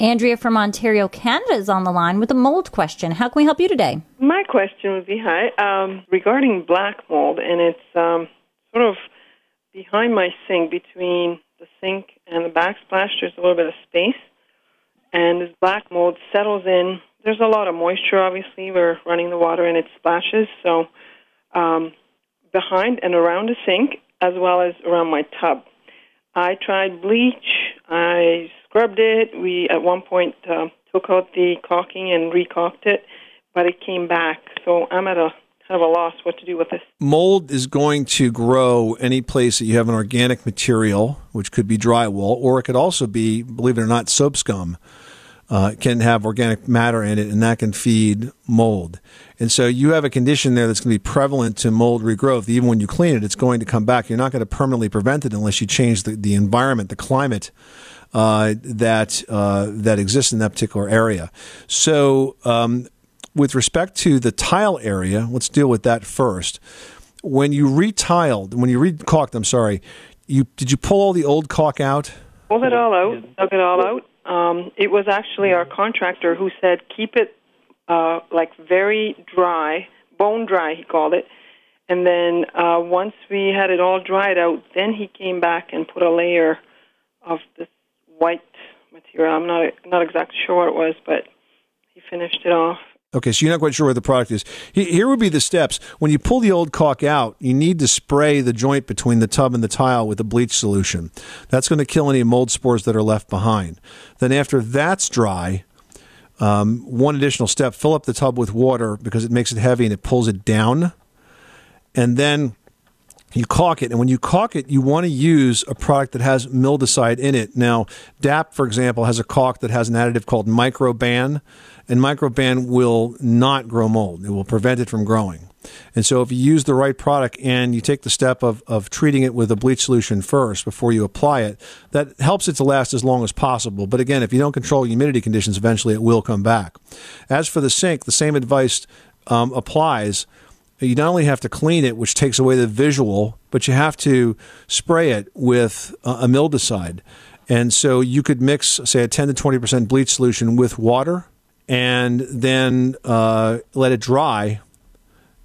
Andrea from Ontario, Canada is on the line with a mold question. How can we help you today? My question would be hi um, regarding black mold, and it's um, sort of behind my sink between the sink and the backsplash. There's a little bit of space, and this black mold settles in. There's a lot of moisture, obviously. We're running the water and it splashes. So, um, behind and around the sink, as well as around my tub. I tried bleach. I scrubbed it. We at one point uh, took out the caulking and recaulked it, but it came back. So I'm at a kind of a loss what to do with this. Mold is going to grow any place that you have an organic material, which could be drywall, or it could also be, believe it or not, soap scum. Uh, can have organic matter in it, and that can feed mold. And so you have a condition there that's going to be prevalent to mold regrowth. Even when you clean it, it's going to come back. You're not going to permanently prevent it unless you change the, the environment, the climate uh, that uh, that exists in that particular area. So, um, with respect to the tile area, let's deal with that first. When you retiled, when you recaulked, I'm sorry, you did you pull all the old caulk out? Pulled it all out, dug it all out. Um, it was actually our contractor who said keep it uh, like very dry, bone dry, he called it. And then uh, once we had it all dried out, then he came back and put a layer of this white material. I'm not not exactly sure what it was, but he finished it off. Okay, so you're not quite sure where the product is. Here would be the steps. When you pull the old caulk out, you need to spray the joint between the tub and the tile with a bleach solution. That's going to kill any mold spores that are left behind. Then, after that's dry, um, one additional step fill up the tub with water because it makes it heavy and it pulls it down. And then you caulk it. And when you caulk it, you want to use a product that has mildewcide in it. Now, DAP, for example, has a caulk that has an additive called Microban, and Microban will not grow mold. It will prevent it from growing. And so, if you use the right product and you take the step of, of treating it with a bleach solution first before you apply it, that helps it to last as long as possible. But again, if you don't control humidity conditions, eventually it will come back. As for the sink, the same advice um, applies you not only have to clean it, which takes away the visual, but you have to spray it with a mildewcide. And so you could mix, say, a 10 to 20% bleach solution with water and then uh, let it dry,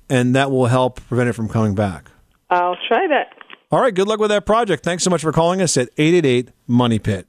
and that will help prevent it from coming back. I'll try that. All right, good luck with that project. Thanks so much for calling us at 888 Money Pit.